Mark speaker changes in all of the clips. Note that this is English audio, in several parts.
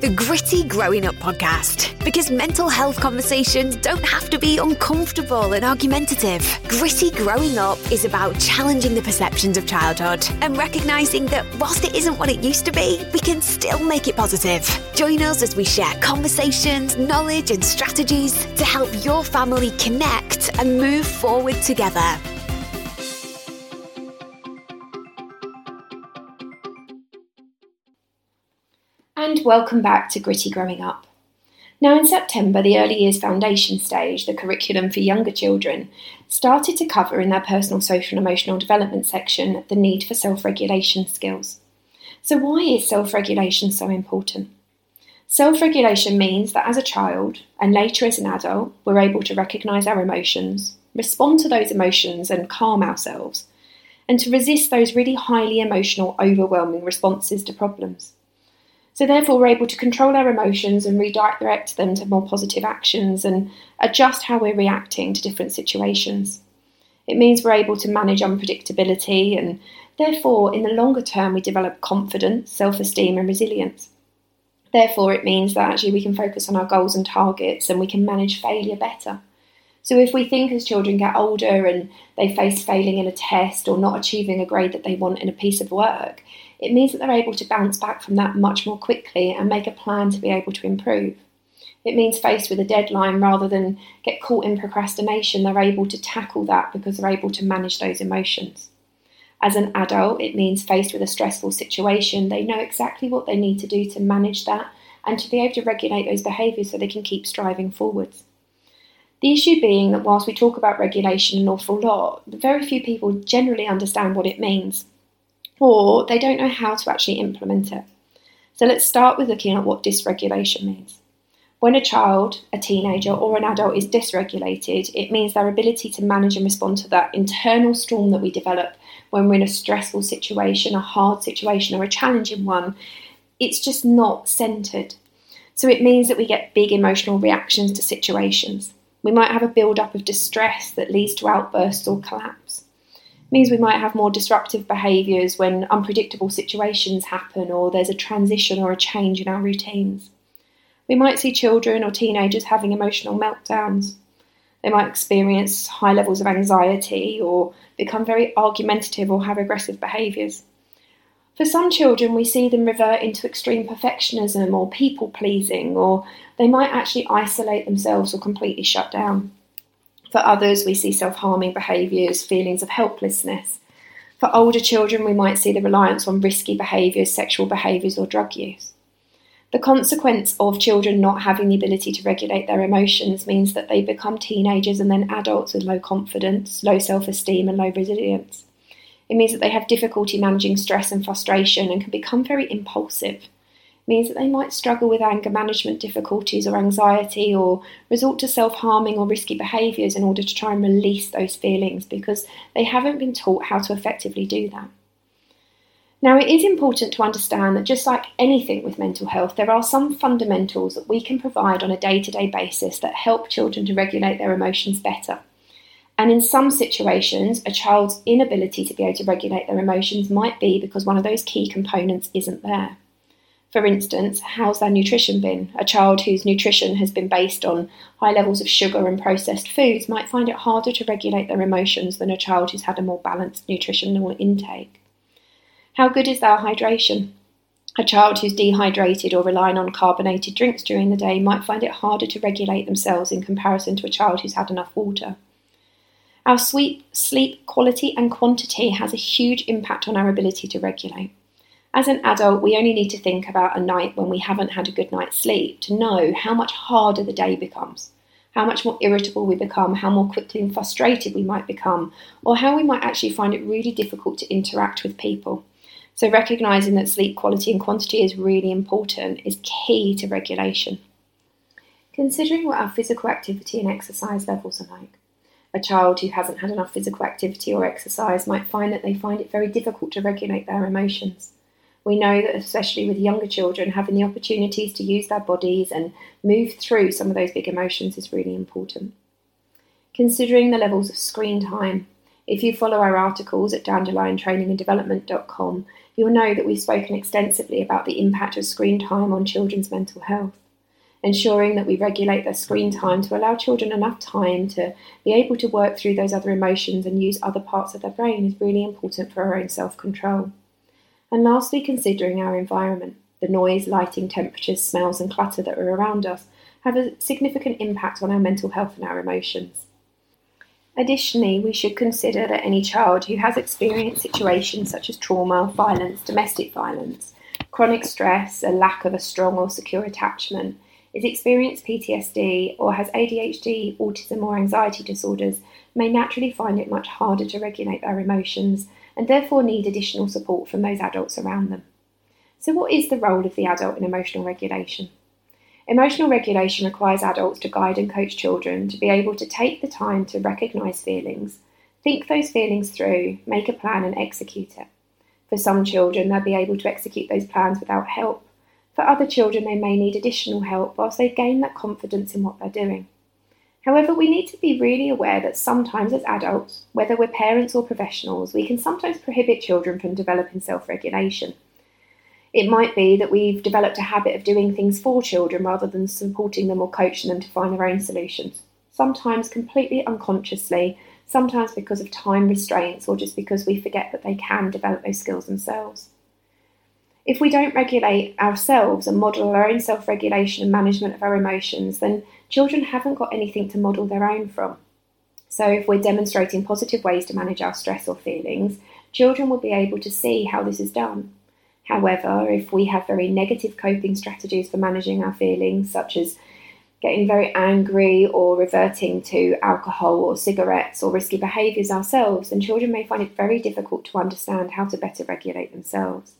Speaker 1: the Gritty Growing Up podcast. Because mental health conversations don't have to be uncomfortable and argumentative. Gritty Growing Up is about challenging the perceptions of childhood and recognizing that whilst it isn't what it used to be, we can still make it positive. Join us as we share conversations, knowledge, and strategies to help your family connect and move forward together.
Speaker 2: And welcome back to Gritty Growing Up. Now, in September, the Early Years Foundation stage, the curriculum for younger children, started to cover in their personal, social, and emotional development section the need for self regulation skills. So, why is self regulation so important? Self regulation means that as a child, and later as an adult, we're able to recognise our emotions, respond to those emotions, and calm ourselves, and to resist those really highly emotional, overwhelming responses to problems. So, therefore, we're able to control our emotions and redirect them to more positive actions and adjust how we're reacting to different situations. It means we're able to manage unpredictability, and therefore, in the longer term, we develop confidence, self esteem, and resilience. Therefore, it means that actually we can focus on our goals and targets and we can manage failure better. So, if we think as children get older and they face failing in a test or not achieving a grade that they want in a piece of work, it means that they're able to bounce back from that much more quickly and make a plan to be able to improve. It means faced with a deadline rather than get caught in procrastination, they're able to tackle that because they're able to manage those emotions. As an adult, it means faced with a stressful situation, they know exactly what they need to do to manage that and to be able to regulate those behaviours so they can keep striving forwards. The issue being that whilst we talk about regulation an awful lot, very few people generally understand what it means or they don't know how to actually implement it. So let's start with looking at what dysregulation means. When a child, a teenager, or an adult is dysregulated, it means their ability to manage and respond to that internal storm that we develop when we're in a stressful situation, a hard situation, or a challenging one. It's just not centered. So it means that we get big emotional reactions to situations. We might have a build up of distress that leads to outbursts or collapse means we might have more disruptive behaviours when unpredictable situations happen or there's a transition or a change in our routines. We might see children or teenagers having emotional meltdowns. They might experience high levels of anxiety or become very argumentative or have aggressive behaviours. For some children, we see them revert into extreme perfectionism or people pleasing, or they might actually isolate themselves or completely shut down. For others, we see self harming behaviours, feelings of helplessness. For older children, we might see the reliance on risky behaviours, sexual behaviours, or drug use. The consequence of children not having the ability to regulate their emotions means that they become teenagers and then adults with low confidence, low self esteem, and low resilience. It means that they have difficulty managing stress and frustration and can become very impulsive means that they might struggle with anger management difficulties or anxiety or resort to self harming or risky behaviours in order to try and release those feelings because they haven't been taught how to effectively do that. Now, it is important to understand that just like anything with mental health, there are some fundamentals that we can provide on a day to day basis that help children to regulate their emotions better. And in some situations, a child's inability to be able to regulate their emotions might be because one of those key components isn't there. For instance, how's their nutrition been? A child whose nutrition has been based on high levels of sugar and processed foods might find it harder to regulate their emotions than a child who's had a more balanced nutritional intake. How good is their hydration? A child who's dehydrated or relying on carbonated drinks during the day might find it harder to regulate themselves in comparison to a child who's had enough water. Our sweet sleep quality and quantity has a huge impact on our ability to regulate. As an adult, we only need to think about a night when we haven't had a good night's sleep to know how much harder the day becomes, how much more irritable we become, how more quickly and frustrated we might become, or how we might actually find it really difficult to interact with people. So, recognizing that sleep quality and quantity is really important is key to regulation. Considering what our physical activity and exercise levels are like. A child who hasn't had enough physical activity or exercise might find that they find it very difficult to regulate their emotions we know that especially with younger children, having the opportunities to use their bodies and move through some of those big emotions is really important. Considering the levels of screen time, if you follow our articles at dandeliontraininganddevelopment.com, you'll know that we've spoken extensively about the impact of screen time on children's mental health. Ensuring that we regulate their screen time to allow children enough time to be able to work through those other emotions and use other parts of their brain is really important for our own self control. And lastly, considering our environment. The noise, lighting, temperatures, smells, and clutter that are around us have a significant impact on our mental health and our emotions. Additionally, we should consider that any child who has experienced situations such as trauma, violence, domestic violence, chronic stress, a lack of a strong or secure attachment, is experienced PTSD, or has ADHD, autism, or anxiety disorders may naturally find it much harder to regulate their emotions and therefore need additional support from those adults around them. So, what is the role of the adult in emotional regulation? Emotional regulation requires adults to guide and coach children to be able to take the time to recognise feelings, think those feelings through, make a plan, and execute it. For some children, they'll be able to execute those plans without help. For other children, they may need additional help whilst they gain that confidence in what they're doing. However, we need to be really aware that sometimes as adults, whether we're parents or professionals, we can sometimes prohibit children from developing self regulation. It might be that we've developed a habit of doing things for children rather than supporting them or coaching them to find their own solutions. Sometimes completely unconsciously, sometimes because of time restraints or just because we forget that they can develop those skills themselves. If we don't regulate ourselves and model our own self regulation and management of our emotions, then children haven't got anything to model their own from. So, if we're demonstrating positive ways to manage our stress or feelings, children will be able to see how this is done. However, if we have very negative coping strategies for managing our feelings, such as getting very angry or reverting to alcohol or cigarettes or risky behaviours ourselves, then children may find it very difficult to understand how to better regulate themselves.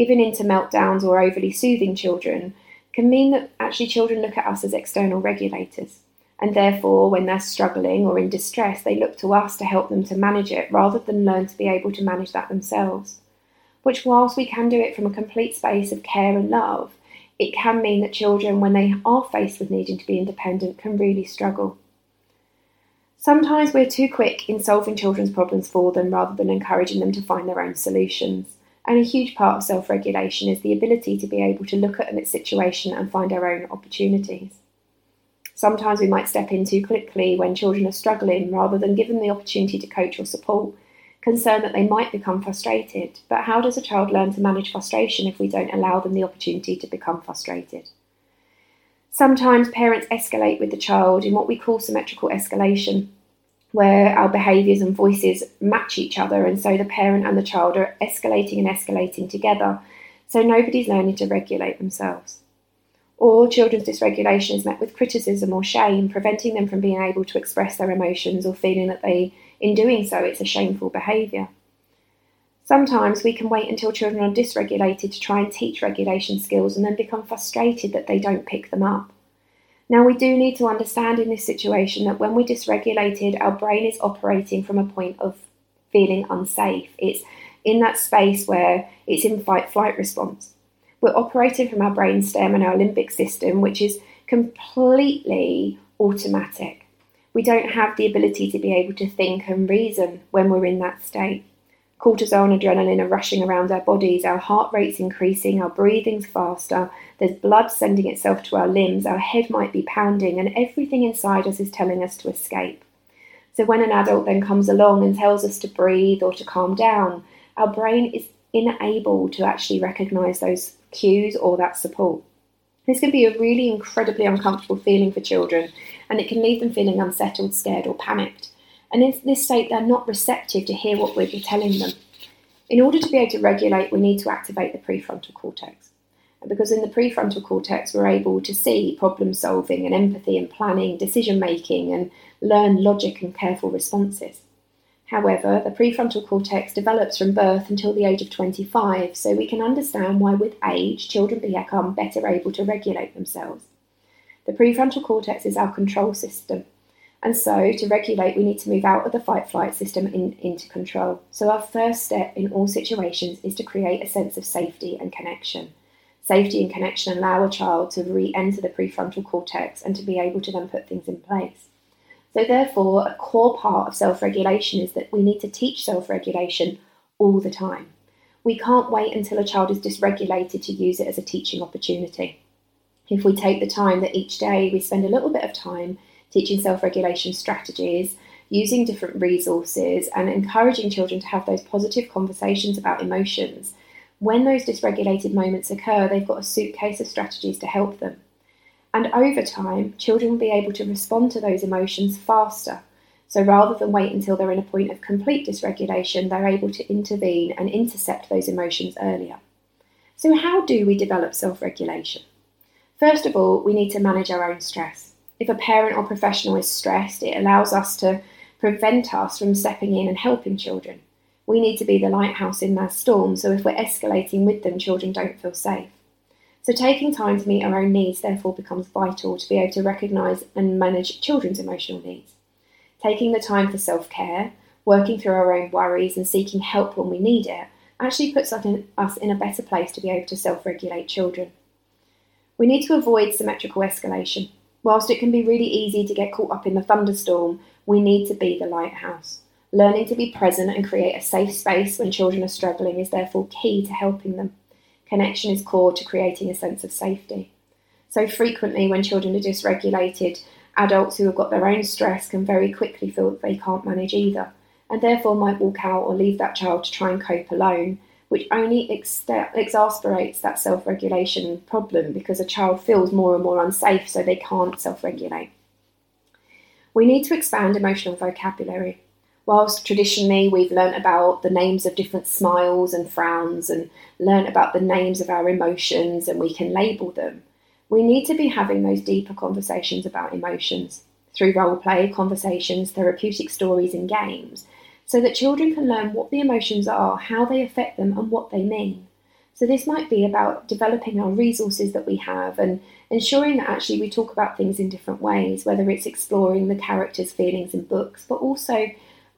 Speaker 2: Giving in to meltdowns or overly soothing children can mean that actually children look at us as external regulators. And therefore, when they're struggling or in distress, they look to us to help them to manage it rather than learn to be able to manage that themselves which, whilst we can do it from a complete space of care and love, it can mean that children, when they are faced with needing to be independent, can really struggle. Sometimes we're too quick in solving children's problems for them rather than encouraging them to find their own solutions. And a huge part of self regulation is the ability to be able to look at a situation and find our own opportunities. Sometimes we might step in too quickly when children are struggling rather than give them the opportunity to coach or support concerned that they might become frustrated. But how does a child learn to manage frustration if we don't allow them the opportunity to become frustrated? Sometimes parents escalate with the child in what we call symmetrical escalation, where our behaviours and voices match each other, and so the parent and the child are escalating and escalating together, so nobody's learning to regulate themselves. Or children's dysregulation is met with criticism or shame, preventing them from being able to express their emotions or feeling that they in doing so, it's a shameful behaviour. Sometimes we can wait until children are dysregulated to try and teach regulation skills and then become frustrated that they don't pick them up. Now, we do need to understand in this situation that when we're dysregulated, our brain is operating from a point of feeling unsafe. It's in that space where it's in fight flight response. We're operating from our brain stem and our limbic system, which is completely automatic we don't have the ability to be able to think and reason when we're in that state. Cortisol and adrenaline are rushing around our bodies, our heart rate's increasing, our breathing's faster, there's blood sending itself to our limbs, our head might be pounding, and everything inside us is telling us to escape. So when an adult then comes along and tells us to breathe or to calm down, our brain is unable to actually recognize those cues or that support. This can be a really incredibly uncomfortable feeling for children, and it can leave them feeling unsettled, scared, or panicked. And in this state, they're not receptive to hear what we're telling them. In order to be able to regulate, we need to activate the prefrontal cortex. because in the prefrontal cortex, we're able to see problem solving and empathy and planning, decision making, and learn logic and careful responses. However, the prefrontal cortex develops from birth until the age of 25, so we can understand why, with age, children become better able to regulate themselves. The prefrontal cortex is our control system, and so to regulate, we need to move out of the fight flight system in, into control. So, our first step in all situations is to create a sense of safety and connection. Safety and connection allow a child to re enter the prefrontal cortex and to be able to then put things in place. So, therefore, a core part of self regulation is that we need to teach self regulation all the time. We can't wait until a child is dysregulated to use it as a teaching opportunity. If we take the time that each day we spend a little bit of time teaching self regulation strategies, using different resources, and encouraging children to have those positive conversations about emotions, when those dysregulated moments occur, they've got a suitcase of strategies to help them. And over time, children will be able to respond to those emotions faster. So rather than wait until they're in a point of complete dysregulation, they're able to intervene and intercept those emotions earlier. So, how do we develop self regulation? First of all, we need to manage our own stress. If a parent or professional is stressed, it allows us to prevent us from stepping in and helping children. We need to be the lighthouse in their storm, so if we're escalating with them, children don't feel safe. So, taking time to meet our own needs therefore becomes vital to be able to recognise and manage children's emotional needs. Taking the time for self care, working through our own worries, and seeking help when we need it actually puts us in, a better place to be able to self regulate children. We need to avoid symmetrical escalation. Whilst it can be really easy to get caught up in the thunderstorm, we need to be the lighthouse. Learning to be present and create a safe space when children are struggling is therefore key to helping them. Connection is core to creating a sense of safety. So frequently, when children are dysregulated, adults who have got their own stress can very quickly feel that they can't manage either, and therefore might walk out or leave that child to try and cope alone, which only ex- exasperates that self regulation problem because a child feels more and more unsafe, so they can't self regulate. We need to expand emotional vocabulary. Whilst traditionally we've learnt about the names of different smiles and frowns and learnt about the names of our emotions and we can label them, we need to be having those deeper conversations about emotions through role play, conversations, therapeutic stories, and games so that children can learn what the emotions are, how they affect them, and what they mean. So, this might be about developing our resources that we have and ensuring that actually we talk about things in different ways, whether it's exploring the characters' feelings in books, but also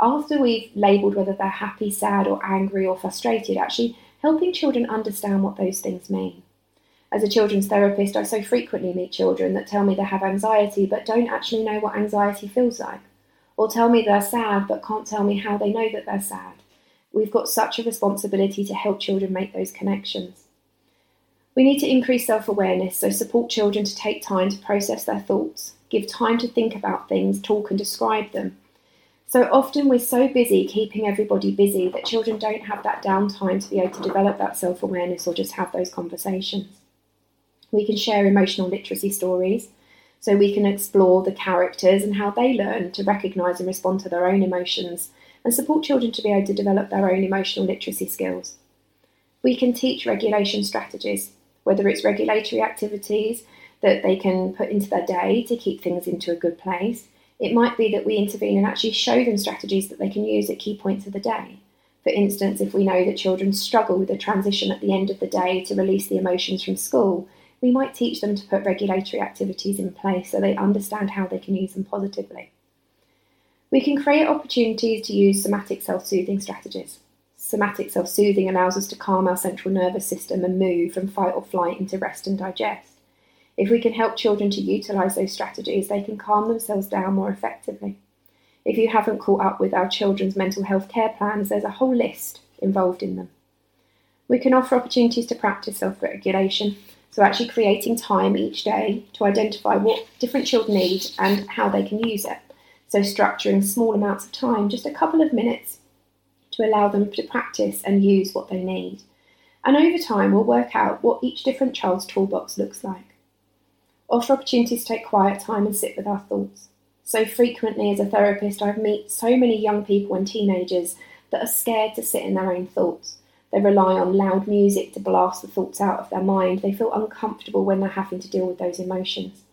Speaker 2: after we've labelled whether they're happy, sad, or angry or frustrated, actually helping children understand what those things mean. As a children's therapist, I so frequently meet children that tell me they have anxiety but don't actually know what anxiety feels like or tell me they're sad but can't tell me how they know that they're sad. We've got such a responsibility to help children make those connections. We need to increase self awareness, so support children to take time to process their thoughts, give time to think about things, talk and describe them. So often we're so busy keeping everybody busy that children don't have that downtime to be able to develop that self awareness or just have those conversations. We can share emotional literacy stories, so we can explore the characters and how they learn to recognise and respond to their own emotions and support children to be able to develop their own emotional literacy skills. We can teach regulation strategies, whether it's regulatory activities that they can put into their day to keep things into a good place. It might be that we intervene and actually show them strategies that they can use at key points of the day. For instance, if we know that children struggle with the transition at the end of the day to release the emotions from school, we might teach them to put regulatory activities in place so they understand how they can use them positively. We can create opportunities to use somatic self soothing strategies. Somatic self soothing allows us to calm our central nervous system and move from fight or flight into rest and digest. If we can help children to utilise those strategies, they can calm themselves down more effectively. If you haven't caught up with our children's mental health care plans, there's a whole list involved in them. We can offer opportunities to practice self regulation so, actually creating time each day to identify what different children need and how they can use it. So, structuring small amounts of time, just a couple of minutes, to allow them to practice and use what they need. And over time, we'll work out what each different child's toolbox looks like. Offer opportunities to take quiet time and sit with our thoughts. So frequently, as a therapist, I've met so many young people and teenagers that are scared to sit in their own thoughts. They rely on loud music to blast the thoughts out of their mind. They feel uncomfortable when they're having to deal with those emotions.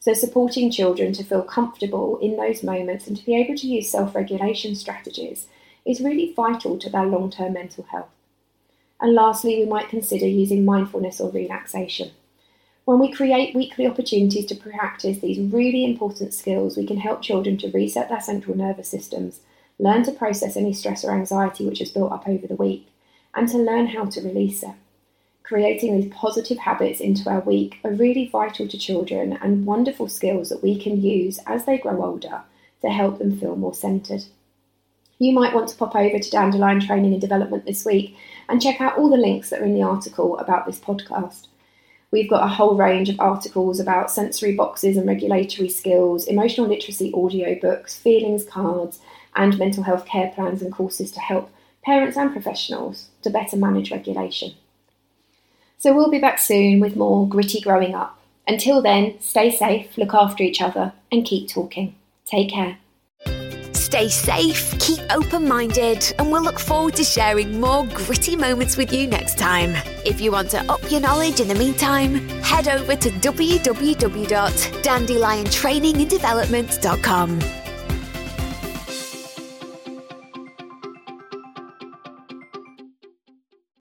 Speaker 2: So, supporting children to feel comfortable in those moments and to be able to use self regulation strategies is really vital to their long term mental health. And lastly, we might consider using mindfulness or relaxation. When we create weekly opportunities to practice these really important skills, we can help children to reset their central nervous systems, learn to process any stress or anxiety which has built up over the week, and to learn how to release it. Creating these positive habits into our week are really vital to children and wonderful skills that we can use as they grow older to help them feel more centered. You might want to pop over to Dandelion Training and Development this week and check out all the links that are in the article about this podcast. We've got a whole range of articles about sensory boxes and regulatory skills, emotional literacy audiobooks, feelings cards, and mental health care plans and courses to help parents and professionals to better manage regulation. So we'll be back soon with more gritty growing up. Until then, stay safe, look after each other, and keep talking. Take care.
Speaker 1: Stay safe, keep open minded, and we'll look forward to sharing more gritty moments with you next time. If you want to up your knowledge in the meantime, head over to www.dandeliontraininganddevelopment.com.